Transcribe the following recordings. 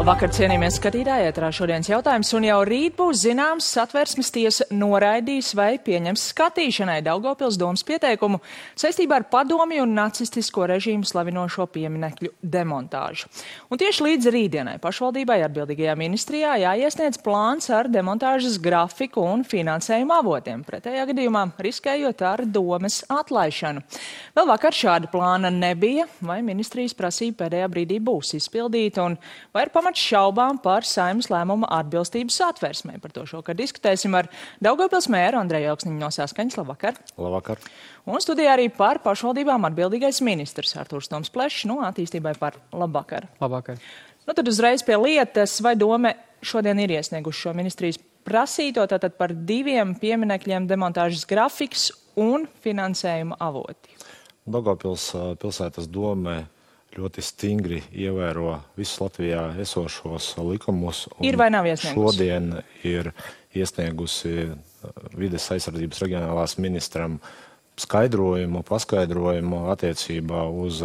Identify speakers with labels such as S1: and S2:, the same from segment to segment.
S1: Labvakar, cienījamies skatītāji, ētrā šodienas jautājums, un jau rīt būs zināms, satversmes tiesa noraidīs vai pieņems skatīšanai Daugavpils domas pieteikumu saistībā ar padomju un nacistisko režīmu slavinošo pieminekļu demontāžu. Un tieši līdz rītdienai pašvaldībai atbildīgajā ministrijā jāiesniedz plāns ar demontāžas grafiku un finansējumu avotiem, pretējā gadījumā riskējot ar domes atlaišanu. Vēl vakar šāda plāna nebija, vai ministrijas prasība pēdējā brīdī būs izpildīta, un vai ir pamats šaubām par saimnes lēmuma atbilstību satversmē. Par to šokar diskutēsim ar Daugavpils mēru Andreju Elksniņu no Saskaņas. Labvakar!
S2: Labvakar!
S1: Un studijā arī par pašvaldībām atbildīgais ministrs Artūrs Toms Plešs no attīstībai par labvakar.
S3: Labvakar!
S1: Nu, tad uzreiz pie lietas, vai dome šodien ir iesnieguši šo ministrijas prasīto tātad par diviem pieminekļiem demontāžas grafiks un finansējuma avoti.
S2: Daugavpils pilsētas domē ļoti stingri ievēro visus Latvijā esošos likumus.
S1: Ir vai nav iesniegusi?
S2: Šodien ir iesniegusi vides aizsardzības reģionālās ministram skaidrojumu, paskaidrojumu attiecībā uz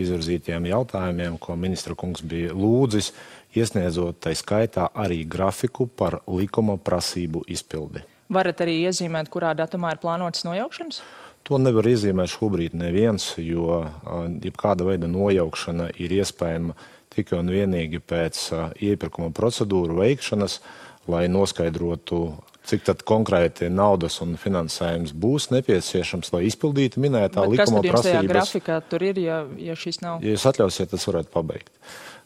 S2: izvirzītiem jautājumiem, ko ministra kungs bija lūdzis, iesniedzot tai skaitā arī grafiku par likuma prasību izpildi.
S1: Varat arī iezīmēt, kurā datumā ir plānotas nojaukšanas?
S2: To nevar iezīmēt šobrīd neviens, jo jebkāda veida nojaukšana ir iespējama tikai un vienīgi pēc iepirkuma procedūru veikšanas, lai noskaidrotu, cik tad konkrēti naudas un finansējums būs nepieciešams, lai izpildītu minētā
S1: Bet
S2: likuma
S1: kas tad jums tajā
S2: prasības.
S1: grafikā tur ir, ja, ja šis nav?
S2: Ja jūs atļausiet, tas varētu pabeigt.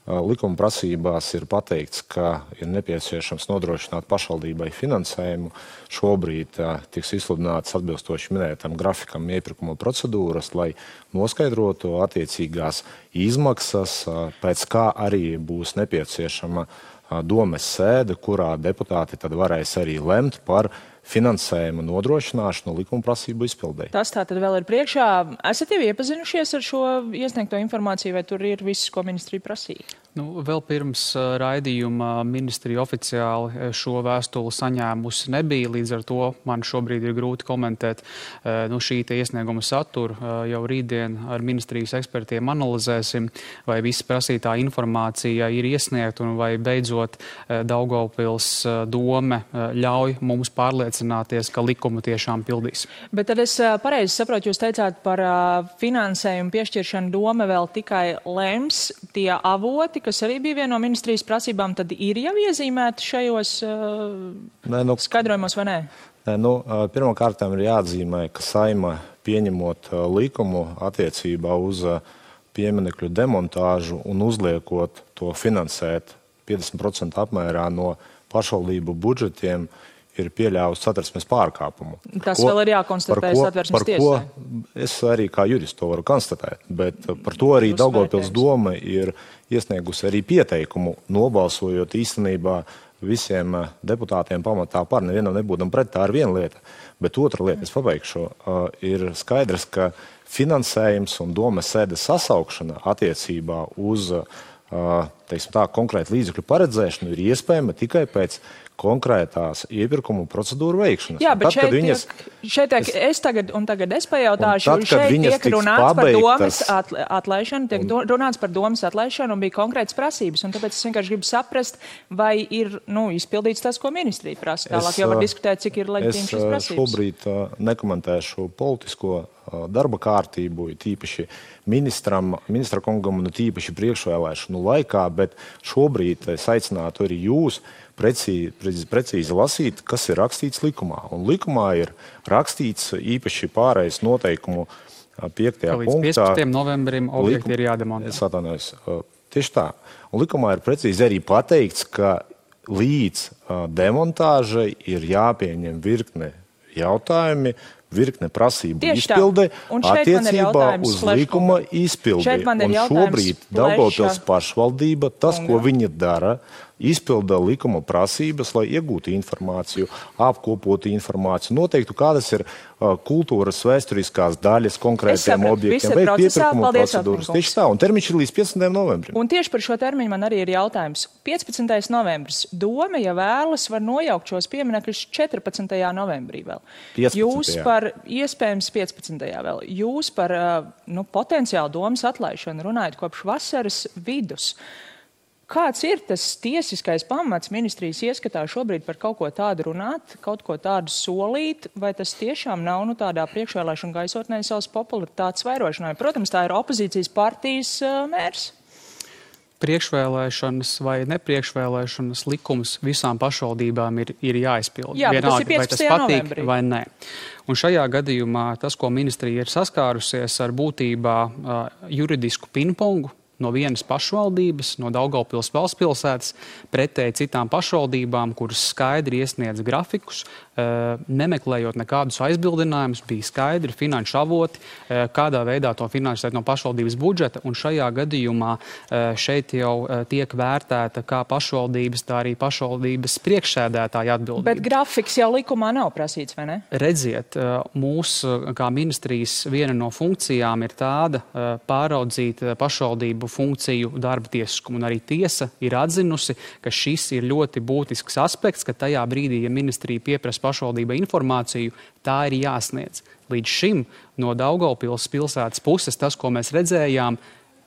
S2: Likuma prasībās ir pateikts, ka ir nepieciešams nodrošināt pašvaldībai finansējumu. Šobrīd uh, tiks izsludināts atbilstoši minētam grafikam iepirkuma procedūras, lai noskaidrotu attiecīgās izmaksas, uh, pēc kā arī būs nepieciešama uh, domes sēde, kurā deputāti tad varēs arī lemt par finansējuma nodrošināšanu likuma prasību izpildēji.
S1: Tas tā tad vēl ir priekšā. Esat jau iepazinušies ar šo iesniegto informāciju, vai tur ir viss, ko ministrija prasīja?
S3: Nu, vēl pirms raidījuma ministrija oficiāli šo vēstuli saņēmusi nebija. Līdz ar to man šobrīd ir grūti komentēt nu, šī iesnieguma saturu. Jau rītdien ar ministrijas ekspertiem analizēsim, vai visa prasītā informācija ir iesniegta un vai beidzot Daugavpils dome ļauj mums pārliecināties, ka likumu tiešām pildīs.
S1: Bet tad es pareizi saprotu, jūs teicāt par finansējumu piešķiršanu doma vēl tikai lems tie avoti, kas arī bija viena no ministrijas prasībām, tad ir jau iezīmēti šajos uh,
S2: Nē, nu,
S1: skaidrojumos vai nē?
S2: Nē, nu, Pirmkārt, ir jāatzīmē, ka saima pieņemot likumu attiecībā uz pieminekļu demontāžu un uzliekot to finansēt 50% apmērā no pašvaldību budžetiem, ir pieļāvusi satversmes pārkāpumu.
S1: Tas ko, vēl ir jākonstatē satversmes tiesai.
S2: Es arī kā jurists to varu konstatēt, bet par to arī Daugavpils doma ir iesniegusi arī pieteikumu, nobalsojot īstenībā visiem deputātiem pamatā par nevienam nebūtam pret. Tā ir viena lieta. Bet otra lieta, es pabeigšu, ir skaidrs, ka finansējums un domas sēdes sasaukšana attiecībā uz teiksim, tā, konkrētu līdzekļu paredzēšanu ir iespējama tikai pēc konkrētās iepirkuma procedūru veikšanas.
S1: Jā, bet
S2: tad,
S1: šeit,
S2: viņas,
S1: tiek, šeit tiek, es, es tagad, un tagad es pajautāšu,
S2: tad,
S1: šeit tiek runāts
S2: pabeigtas,
S1: par domas atlaišanu, tiek un, runāts par domas atlaišanu un bija konkrētas prasības, un tāpēc es vienkārši gribu saprast, vai ir, nu, izpildīts tas, ko ministrija prasa. Tālāk jau var diskutēt, cik ir leģitīms šis prasības.
S2: Es šobrīd uh, nekomentēšu politisko uh, darba kārtību, tīpaši ministram, ministra kungam un tīpaši priekšvēlēšanu laikā, bet šobrīd es aicinātu arī jūs precīzi, precīzi, precīzi lasīt, kas ir rakstīts likumā. Un likumā ir rakstīts īpaši pārējais noteikumu 5.
S3: Ka līdz
S2: punktā.
S3: 15. novembrim objekti
S2: likum-
S3: ir jādemontē.
S2: Es atvainojos. Tieši tā. Un likumā ir precīzi arī pateikts, ka līdz demontāžai ir jāpieņem virkne jautājumi, virkne prasību izpilde attiecībā uz likuma izpildi. Un šobrīd Daugavpils pašvaldība, tas, ko viņa dara, izpilda likuma prasības, lai iegūtu informāciju, apkopotu informāciju, noteiktu, kādas ir uh, kultūras vēsturiskās daļas konkrētiem objektiem,
S1: Viss ir
S2: veikt
S1: procesā.
S2: iepirkuma
S1: Paldies,
S2: procedūras. Tieši tā, un termiņš ir līdz 15. novembrim.
S1: Un tieši par šo termiņu man arī ir jautājums. 15. novembris. Doma, ja vēlas, var nojaukt šos pieminekļus 14. novembrī vēl.
S2: 15.
S1: Jūs par iespējams 15. vēl. Jūs par uh, nu, potenciālu domas atlaišanu runājat kopš vasaras vidus. Kāds ir tas tiesiskais pamats ministrijas ieskatā šobrīd par kaut ko tādu runāt, kaut ko tādu solīt, vai tas tiešām nav nu, tādā priekšvēlēšana gaisotnē savas popularitātes vairošanai? Protams, tā ir opozīcijas partijas mērs
S3: priekšvēlēšanas vai nepriekšvēlēšanas likums visām pašvaldībām ir, ir jāizpild.
S1: Jā,
S3: Vienalga, vai tas patīk novembrī. vai nē. Un šajā gadījumā tas, ko ministrija ir saskārusies ar būtībā uh, juridisku pingpongu, no vienas pašvaldības, no Daugaupils valsts pilsētas, pretēji citām pašvaldībām, kuras skaidri iesniedz grafikus, nemeklējot nekādus aizbildinājumus, bija skaidri finanšu avoti, eh, kādā veidā to finansēt no pašvaldības budžeta, šajā gadījumā eh, šeit jau tiek vērtēta kā pašvaldības, tā arī pašvaldības priekšsēdētāja atbildība.
S1: Bet grafiks jau likumā nav prasīts, vai ne?
S3: Redziet, mūsu kā ministrijas viena no funkcijām ir tāda pāraudzīt pašvaldību funkciju, darba tiesiskumu. Un arī tiesa ir atzinusi, ka šis ir ļoti būtisks aspekts, ka tajā brīdī, ja ministrija pieprasa pašvaldībai informāciju, tā ir jāsniedz. Līdz šim no Daugaupils pilsētas puses tas, ko mēs redzējām,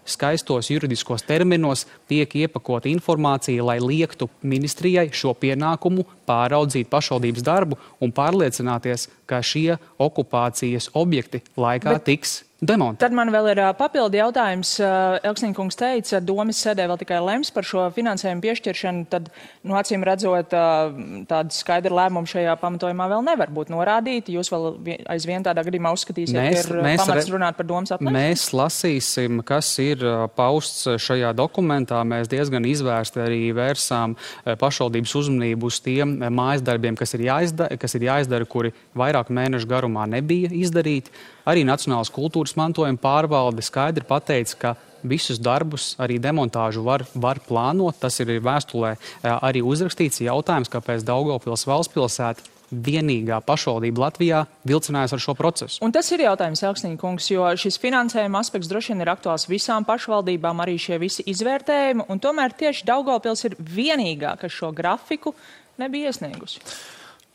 S3: skaistos juridiskos terminos tiek iepakota informācija, lai liektu ministrijai šo pienākumu pāraudzīt pašvaldības darbu un pārliecināties, ka šie okupācijas objekti laikā Bet... tiks demonti.
S1: Tad man vēl ir uh, papildi jautājums. Uh, Elksnīkungs teica, domas sēdē vēl tikai lems par šo finansējumu piešķiršanu. Tad, nu, acīm redzot, uh, tāda skaidra lēmuma šajā pamatojumā vēl nevar būt norādīta. Jūs vēl aizvien tādā gadījumā uzskatīsiet, mēs, ka ir mēs pamats runāt par domas apmēru?
S3: Mēs lasīsim, kas ir pausts šajā dokumentā. Mēs diezgan izvērsti arī vērsām pašvaldības uzmanību uz tiem mājas darbiem, kas ir, jāizdara, kas ir jāizdara, kuri vairāk mēnešu garumā nebija izdarīti. Arī Nacionālās kultūras mantojuma pārvalde skaidri pateica, ka visus darbus, arī demontāžu var, var plānot. Tas ir vēstulē arī uzrakstīts jautājums, kāpēc Daugopils valsts pilsēta vienīgā pašvaldība Latvijā vilcinājās ar šo procesu.
S1: Un tas ir jautājums, Elksniņa kungs, jo šis finansējuma aspekts droši vien ir aktuāls visām pašvaldībām, arī šie visi izvērtējumi, un tomēr tieši Daugopils ir vienīgā, kas šo grafiku nebija iesniegusi.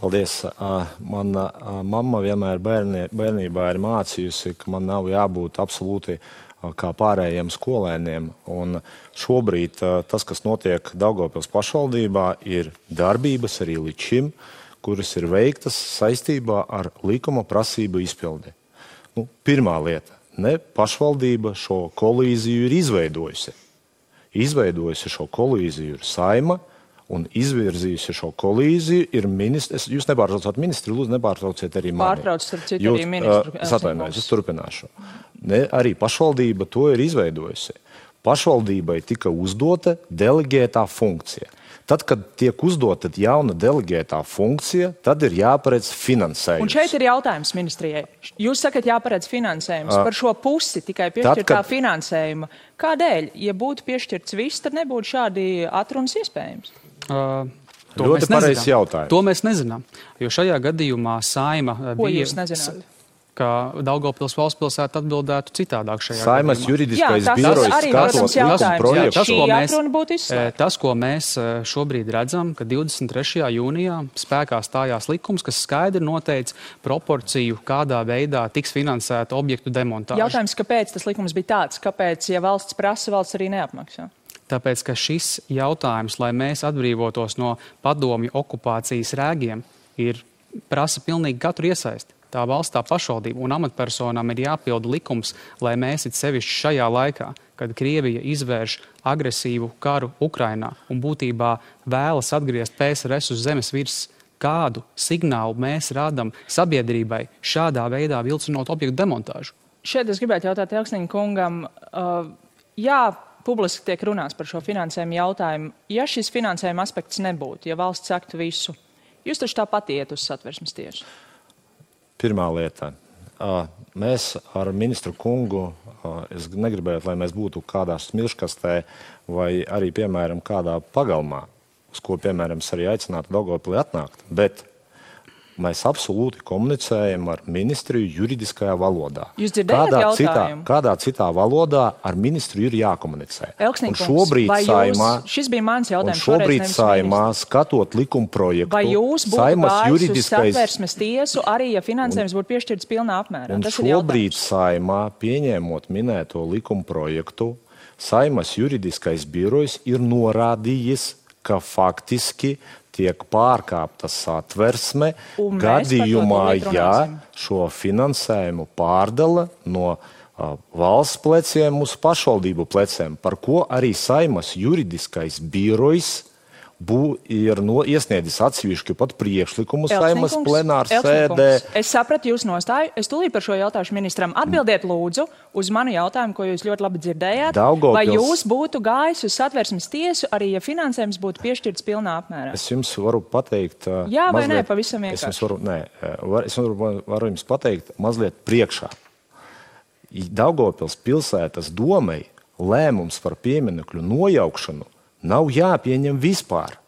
S2: Paldies. Mana mamma vienmēr bērnie, bērnībā ir mācījusi, ka man nav jābūt absolūti kā pārējiem skolēniem. Un šobrīd tas, kas notiek Daugopils pašvaldībā, ir darbības arī līdz šim, kuras ir veiktas saistībā ar likuma prasību izpildi. Nu, pirmā lieta - ne pašvaldība šo kolīziju ir izveidojusi. Izveidojusi šo kolīziju ir saima, un izvirzījusi šo kolīziju, ir ministrs. Jūs nepārtraucat ministru, lūdzu, nepārtrauciet arī mani.
S1: Pārtraucat ar citu arī ministru.
S2: Es atvainojos, es turpināšu. Ne, arī pašvaldība to ir izveidojusi. Pašvaldībai tika uzdota delegētā funkcija. Tad, kad tiek uzdota jauna delegētā funkcija, tad ir jāparedz finansējums.
S1: Un šeit ir jautājums ministrijai. Jūs sakat, jāparedz finansējums uh, par šo pusi tikai piešķirtā kad... finansējuma. Kādēļ? Ja būtu piešķirts viss, tad nebūtu šādi atrunas iespējams.
S3: Uh, to Ļoti pareizs jautājums. To mēs nezinām. Jo šajā gadījumā saima
S1: Ko bija. Jūs nezināt?
S3: ka Daugopils valsts pilsēta atbildētu citādāk šajā
S2: Saimas gadījumā. juridiskais birojs skatot likuma projektu.
S1: Tas, ko mēs,
S3: tas, ko mēs šobrīd redzam, ka 23. jūnijā spēkā stājās likums, kas skaidri noteica proporciju, kādā veidā tiks finansēta objektu demontāža.
S1: Jautājums, kāpēc tas likums bija tāds? Kāpēc, ja valsts prasa, valsts arī neapmaksā?
S3: Tāpēc, ka šis jautājums, lai mēs atbrīvotos no padomju okupācijas rēgiem, ir prasa pilnīgi katru iesaisti. Tā valsts, tā pašvaldība un amatpersonām ir jāpilda likums, lai mēs it sevišķi šajā laikā, kad Krievija izvērš agresīvu karu Ukrainā un būtībā vēlas atgriezt PSRS uz zemes virsmas, kādu signālu mēs rādām sabiedrībai šādā veidā vilcinot objektu demontāžu.
S1: Šeit es gribētu jautāt Elksniņa kungam, uh, jā, publiski tiek runāts par šo finansējumu jautājumu. Ja šis finansējuma aspekts nebūtu, ja valsts saktu visu, jūs taču tāpat iet uz satversmes tiesu.
S2: Pirmā lieta. Mēs ar ministru kungu, es negribētu, lai mēs būtu kādā smilškastē vai arī, piemēram, kādā pagalmā, uz ko, piemēram, es arī aicinātu Dogopili atnākt, bet Mēs absolūti komunicējam ar ministriju juridiskajā valodā.
S1: Jūs dzirdējāt kādā
S2: jautājumu? citā, kādā citā valodā ar ministru ir jākomunicē.
S1: Elksnīkums, šobrīd saimā, šis bija mans jautājums.
S2: Šobrīd saimā, skatot likuma projektu,
S1: vai jūs būtu juridiskais... satversmes tiesu arī, ja finansējums būtu piešķirts pilnā apmērā?
S2: Un šobrīd saimā, pieņēmot minēto likuma projektu, Saimas juridiskais birojs ir norādījis, ka faktiski tiek pārkāpta satversme gadījumā, ja šo finansējumu pārdala no uh, valsts pleciem uz pašvaldību pleciem, par ko arī Saimas juridiskais birojs bū, ir no, iesniedzis atsevišķu pat priekšlikumu saimas plenāru sēdē.
S1: Es sapratu jūsu nostāju. Es tūlīt par šo jautāšu ministram. Atbildiet lūdzu uz manu jautājumu, ko jūs ļoti labi dzirdējāt. Daugopils... Vai jūs būtu gājis uz satversmes tiesu, arī ja finansējums būtu piešķirts pilnā apmērā?
S2: Es jums varu pateikt.
S1: Jā, vai mazliet, nē, pavisam vienkārši.
S2: Es jums varu, nē, var, es varu, varu jums pateikt mazliet priekšā. Daugopils pilsētas domai lēmums par pieminekļu nojaukšanu nav jāpieņem vispār.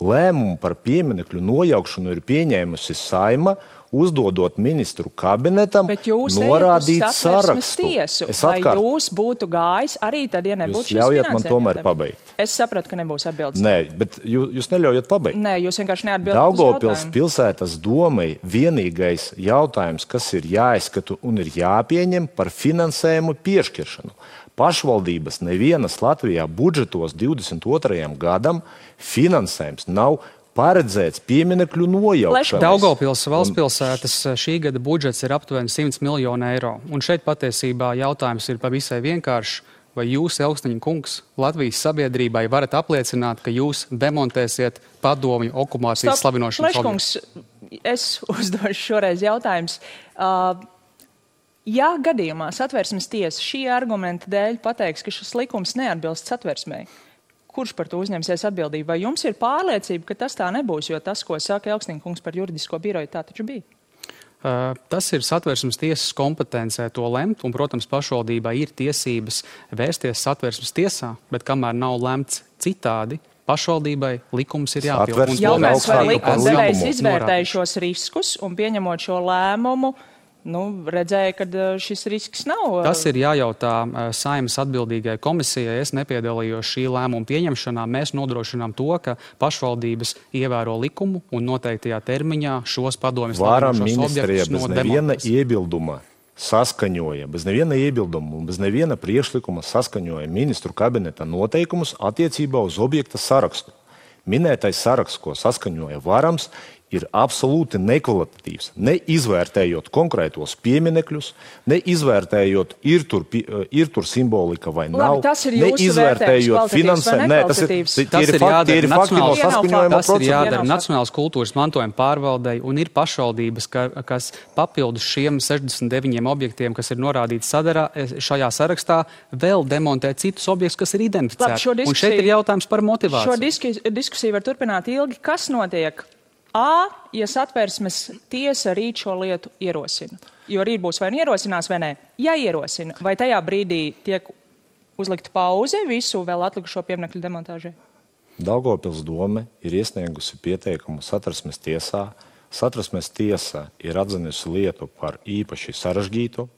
S2: Lēmumu par pieminekļu nojaukšanu ir pieņēmusi saima, uzdodot ministru kabinetam norādīt sarakstu.
S1: Tiesu, es atkārt... Vai jūs būtu gājis arī tad, ja nebūtu šis
S2: ļaujiet man tomēr pabeigt?
S1: Es sapratu, ka nebūs atbildes.
S2: Nē, bet jūs, jūs neļaujat pabeigt.
S1: Nē, jūs vienkārši neatbildat.
S2: Daugopils pilsētas domai vienīgais jautājums, kas ir jāizskatu un ir jāpieņem par finansējumu piešķiršanu pašvaldības nevienas Latvijā budžetos 22. gadam finansējums nav paredzēts pieminekļu nojaukšanai.
S3: Daugopils valsts pilsētas eh, šī gada budžets ir aptuveni 100 miljonu eiro. Un šeit patiesībā jautājums ir pavisai vienkāršs. Vai jūs, Elksniņa kungs, Latvijas sabiedrībai varat apliecināt, ka jūs demontēsiet padomju okupācijas slavinošanas
S1: objektu? Es uzdošu šoreiz jautājumus. Uh, Ja gadījumā satversmes tiesa šī argumenta dēļ pateiks, ka šis likums neatbilst satversmei, kurš par to uzņemsies atbildību? Vai jums ir pārliecība, ka tas tā nebūs, jo tas, ko saka Elksniņkungs par juridisko biroju, tā taču bija?
S3: Uh, tas ir satversmes tiesas kompetencē to lemt, un, protams, pašvaldībai ir tiesības vērsties satversmes tiesā, bet kamēr nav lemts citādi, pašvaldībai likums ir jāpild.
S1: Jautājums, vai likums devējs izvērtēja šos riskus un pieņemot šo lēmumu, uh, nu, redzēja, ka šis risks nav.
S3: Tas ir jājautā saimnes atbildīgai komisijai. Es nepiedalījos šī lēmuma pieņemšanā. Mēs nodrošinām to, ka pašvaldības ievēro likumu un noteiktajā termiņā šos padomjus
S2: varam ministrijā bez no neviena iebilduma. Saskaņoja, bez neviena iebilduma un bez neviena priekšlikuma saskaņoja ministru kabineta noteikumus attiecībā uz objekta sarakstu. Minētais saraksts, ko saskaņoja Varams, ir absolūti nekvalitatīvs. Neizvērtējot konkrētos pieminekļus, neizvērtējot, ir tur, ir tur simbolika vai nav.
S1: Labi, tas ir neizvērtējot finansējumu. Nē, tas ir,
S3: tas ir fakti, ir fakti no saskaņojuma procesa. Tas ir jādara Nacionālas kultūras mantojuma pārvaldei un ir pašvaldības, ka, kas papildus šiem 69 objektiem, kas ir norādīti sadarā, šajā sarakstā, vēl demontē citus objektus, kas ir identificēti. Labi, un šeit ir jautājums par motivāciju.
S1: Šo diskusiju var turpināt ilgi. Kas notiek? A, ja satversmes tiesa rīt šo lietu ierosina. Jo rīt būs vai nu ierosinās, vai nē. Ja ierosina, vai tajā brīdī tiek uzlikta pauze visu vēl atlikušo pieminekļu demontāžai?
S2: Daugopils doma ir iesniegusi pieteikumu satversmes tiesā. Satversmes tiesa ir atzinusi lietu par īpaši sarežģītu.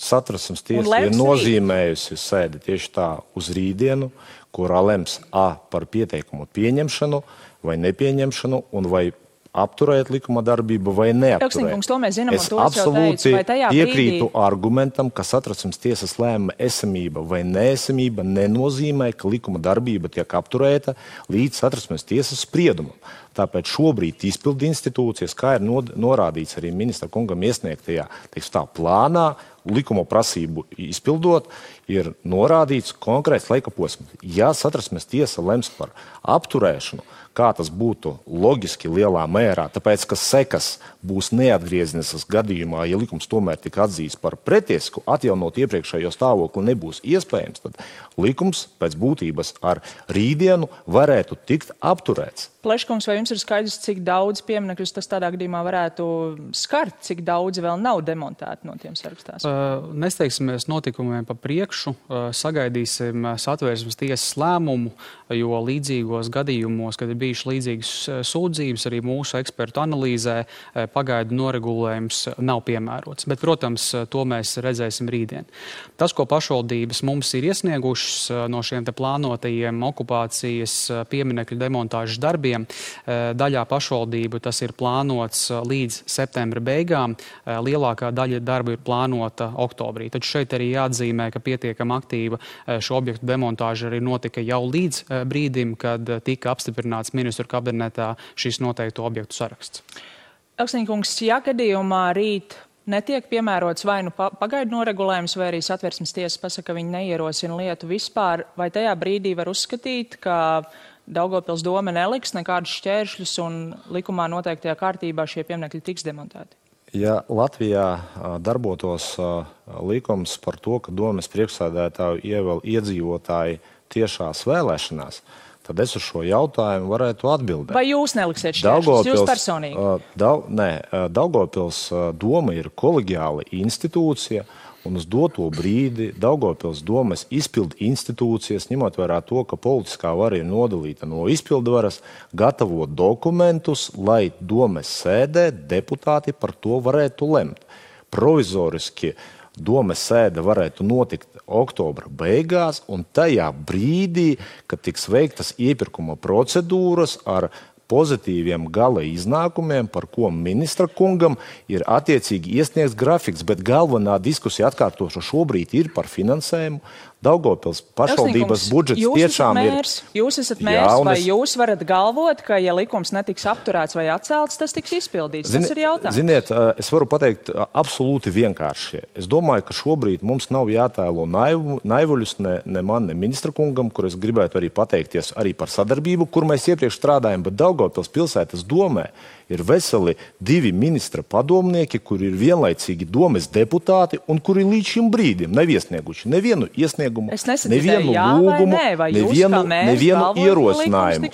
S2: Satversmes tiesa ir nozīmējusi sēdi tieši tā uz rītdienu, kurā lems A par pieteikumu pieņemšanu, vai nepieņemšanu, un vai apturēt likuma darbību vai neapturēt.
S1: Zinām,
S2: es absolūti teicu, piekrītu brīdī... argumentam, ka satracums tiesas lēmuma esamība vai neesamība nenozīmē, ka likuma darbība tiek apturēta līdz satracums tiesas spriedumam. Tāpēc šobrīd izpildu institūcijas, kā ir norādīts arī ministra kungam iesniegtajā tā, plānā, likuma prasību izpildot, ir norādīts konkrēts laika posms. Ja satrasmes tiesa lems par apturēšanu, kā tas būtu loģiski lielā mērā, tāpēc ka sekas būs neatgriezniskas gadījumā, ja likums tomēr tika atzīts par pretiesku, atjaunot iepriekšējo stāvokli nebūs iespējams, tad likums pēc būtības ar rītdienu varētu tikt apturēts.
S1: Pleškungs, vai jums ir skaidrs, cik daudz pieminekļus tas tādā gadījumā varētu skart, cik daudz vēl nav demontēti no tiem sarakstās? Uh,
S3: nesteigsimies notikumiem pa priekšu, uh, sagaidīsim satvērsmes tiesas lēmumu, jo līdzīgos gadījumos, kad ir bijušas līdzīgas sūdzības, arī mūsu ekspertu analīzē pagaidu noregulējums nav piemērots. Bet, protams, to mēs redzēsim rītdien. Tas, ko pašvaldības mums ir iesniegušas no šiem plānotajiem okupācijas pieminekļu demontāžas darbiem, Daļā pašvaldību tas ir plānots līdz septembra beigām. Lielākā daļa darba ir plānota oktobrī. Taču šeit arī jāatzīmē, ka pietiekami aktīva šo objektu demontāža arī notika jau līdz brīdim, kad tika apstiprināts ministru kabinetā šis noteikto objektu saraksts.
S1: Elksniņkungs, ja gadījumā rīt netiek piemērots vai nu pagaidu noregulējums, vai arī satversmes tiesa pasaka, ka viņi neierosina lietu vispār, vai tajā brīdī var uzskatīt, ka Daugopils doma neliks nekādus šķēršļus un likumā noteiktajā kārtībā šie pieminekļi tiks demontēti?
S2: Ja Latvijā darbotos likums par to, ka domas priekšsēdētāju ievēl iedzīvotāji tiešās vēlēšanās, tad es uz šo jautājumu varētu atbildēt.
S1: Vai jūs neliksiet šķēršļus? Jūs personīgi?
S2: Dau, nē, Daugopils doma ir koleģiāla institūcija. Un uz doto brīdi Daugopils domas izpildu institūcijas, ņemot vērā to, ka politiskā vara ir nodalīta no izpildu varas, gatavo dokumentus, lai domas sēdē deputāti par to varētu lemt. Provizoriski domes sēde varētu notikt oktobra beigās, un tajā brīdī, kad tiks veiktas iepirkuma procedūras ar pozitīviem gala iznākumiem, par ko ministra kungam ir attiecīgi iesniegts grafiks, bet galvenā diskusija atkārtoša šobrīd ir par finansējumu, Daugopils pašvaldības budžets tiešām
S1: mērs, ir. Jūs esat mērs, jā, vai es... jūs varat galvot, ka, ja likums netiks apturēts vai atcelts, tas tiks izpildīts? Zini, tas ir jautājums.
S2: Ziniet, es varu pateikt absolūti vienkārši. Es domāju, ka šobrīd mums nav jātēlo naivu, naivuļus ne, ne man, ne ministra kungam, kur es gribētu arī pateikties arī par sadarbību, kur mēs iepriekš strādājam, bet Daugopils pilsētas domē ir veseli divi ministra padomnieki, kuri ir vienlaicīgi domes deputāti un kuri līdz šim brīdim nav iesnieguši nevienu iesniegumu, nevienu jā, lūgumu, nē, nevienu, nevienu ierosinājumu.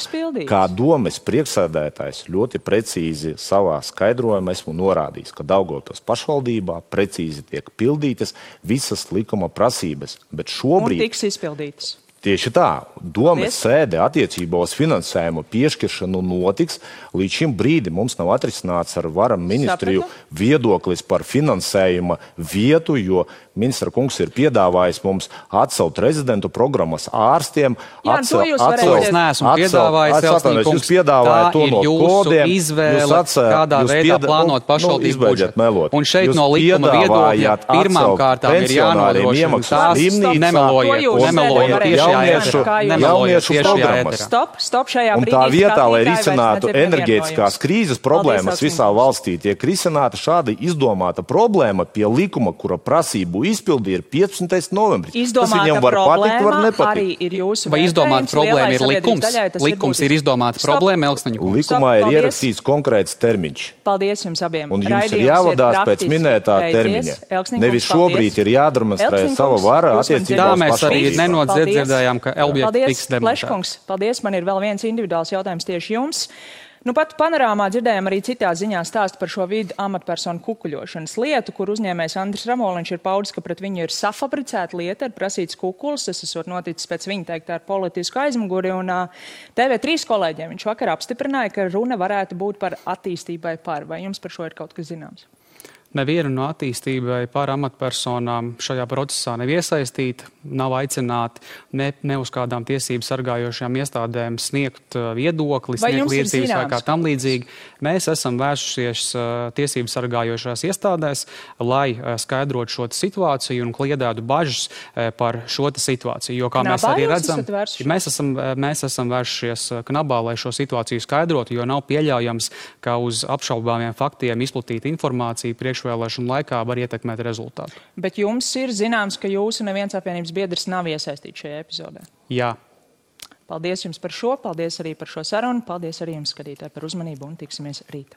S2: Kā domes priekšsēdētājs ļoti precīzi savā skaidrojumā esmu norādījis, ka Daugavpils pašvaldībā precīzi tiek pildītas visas likuma prasības, bet šobrīd
S1: un tiks izpildītas.
S2: Tieši tā, domas sēde attiecībā uz finansējumu piešķiršanu notiks. Līdz šim brīdim mums nav atrisināts ar varam ministriju viedoklis par finansējuma vietu, jo ministra kungs ir piedāvājis mums atcelt rezidentu programmas ārstiem.
S1: Jā, atcel, to jūs atcelt, es
S3: neesmu piedāvājis.
S2: Atcelt, jūs piedāvājat to no kodiem.
S3: Izvēle, jūs atcel, kādā jūs veidā pieda, plānot nu, pašvaldību nu, budžetu.
S2: Melot.
S3: Un šeit jūs no likuma viedokļa pirmām kārtām ir jānodrošina tās nemelojiet, nemelojiet
S2: jauniešu, jauniešu programmas.
S1: Stop, stop šajā
S2: brīdī. Un tā vietā, lai risinātu enerģētiskās krīzes problēmas visā valstī, tiek risināta šāda izdomāta problēma pie likuma, kura prasību izpildi ir 15. novembris.
S1: Izdomāta Tas viņam var patikt, var nepatikt.
S3: Vai izdomāta problēma ir likums? Daļai, likums ir izdomāta problēma, Elksniņa kungs.
S2: Likumā ir ierakstīts konkrēts termiņš.
S1: Paldies jums abiem.
S2: Un jums ir jāvadās pēc minētā termiņa. Nevis šobrīd ir jādemonstrē sava vara attiecībā
S3: Tā mēs arī nenodzirdējām, ka Elbija tiks
S1: demonstrēta. Paldies, man ir vēl viens individuāls jautājums tieši jums. Nu, pat panorāmā dzirdējām arī citā ziņā stāstu par šo vidu amatpersonu kukuļošanas lietu, kur uzņēmējs Andris Ramoliņš ir paudis, ka pret viņu ir safabricēta lieta, ir prasīts kukulis. Tas esot noticis pēc viņa teiktā ar politisku aizmuguri. Un TV3 kolēģiem viņš vakar apstiprināja, ka runa varētu būt par attīstībai par. Vai jums par šo ir kaut kas zināms?
S3: Neviena no attīstībai par amatpersonām šajā procesā nav iesaistīta, nav aicināti ne, ne uz kādām tiesību sargājošām iestādēm sniegt uh, viedokli, sniegt liecības vai kā tam līdzīgi. Mēs esam vērsušies uh, tiesību sargājošās iestādēs, lai uh, skaidrotu šo situāciju un kliedētu bažas par šo situāciju. Jo, kā knabā mēs arī redzam, mēs esam, mēs esam vērsušies knabā, lai šo situāciju skaidrotu, jo nav pieļaujams, ka uz apšaubāmiem faktiem izplatīta informācija priekš priekšvēlēšanu laikā var ietekmēt rezultātu.
S1: Bet jums ir zināms, ka jūsu neviens apvienības biedrs nav iesaistīts šajā epizodē?
S3: Jā.
S1: Paldies jums par šo, paldies arī par šo sarunu, paldies arī jums, skatītāji, par uzmanību un tiksimies rīt.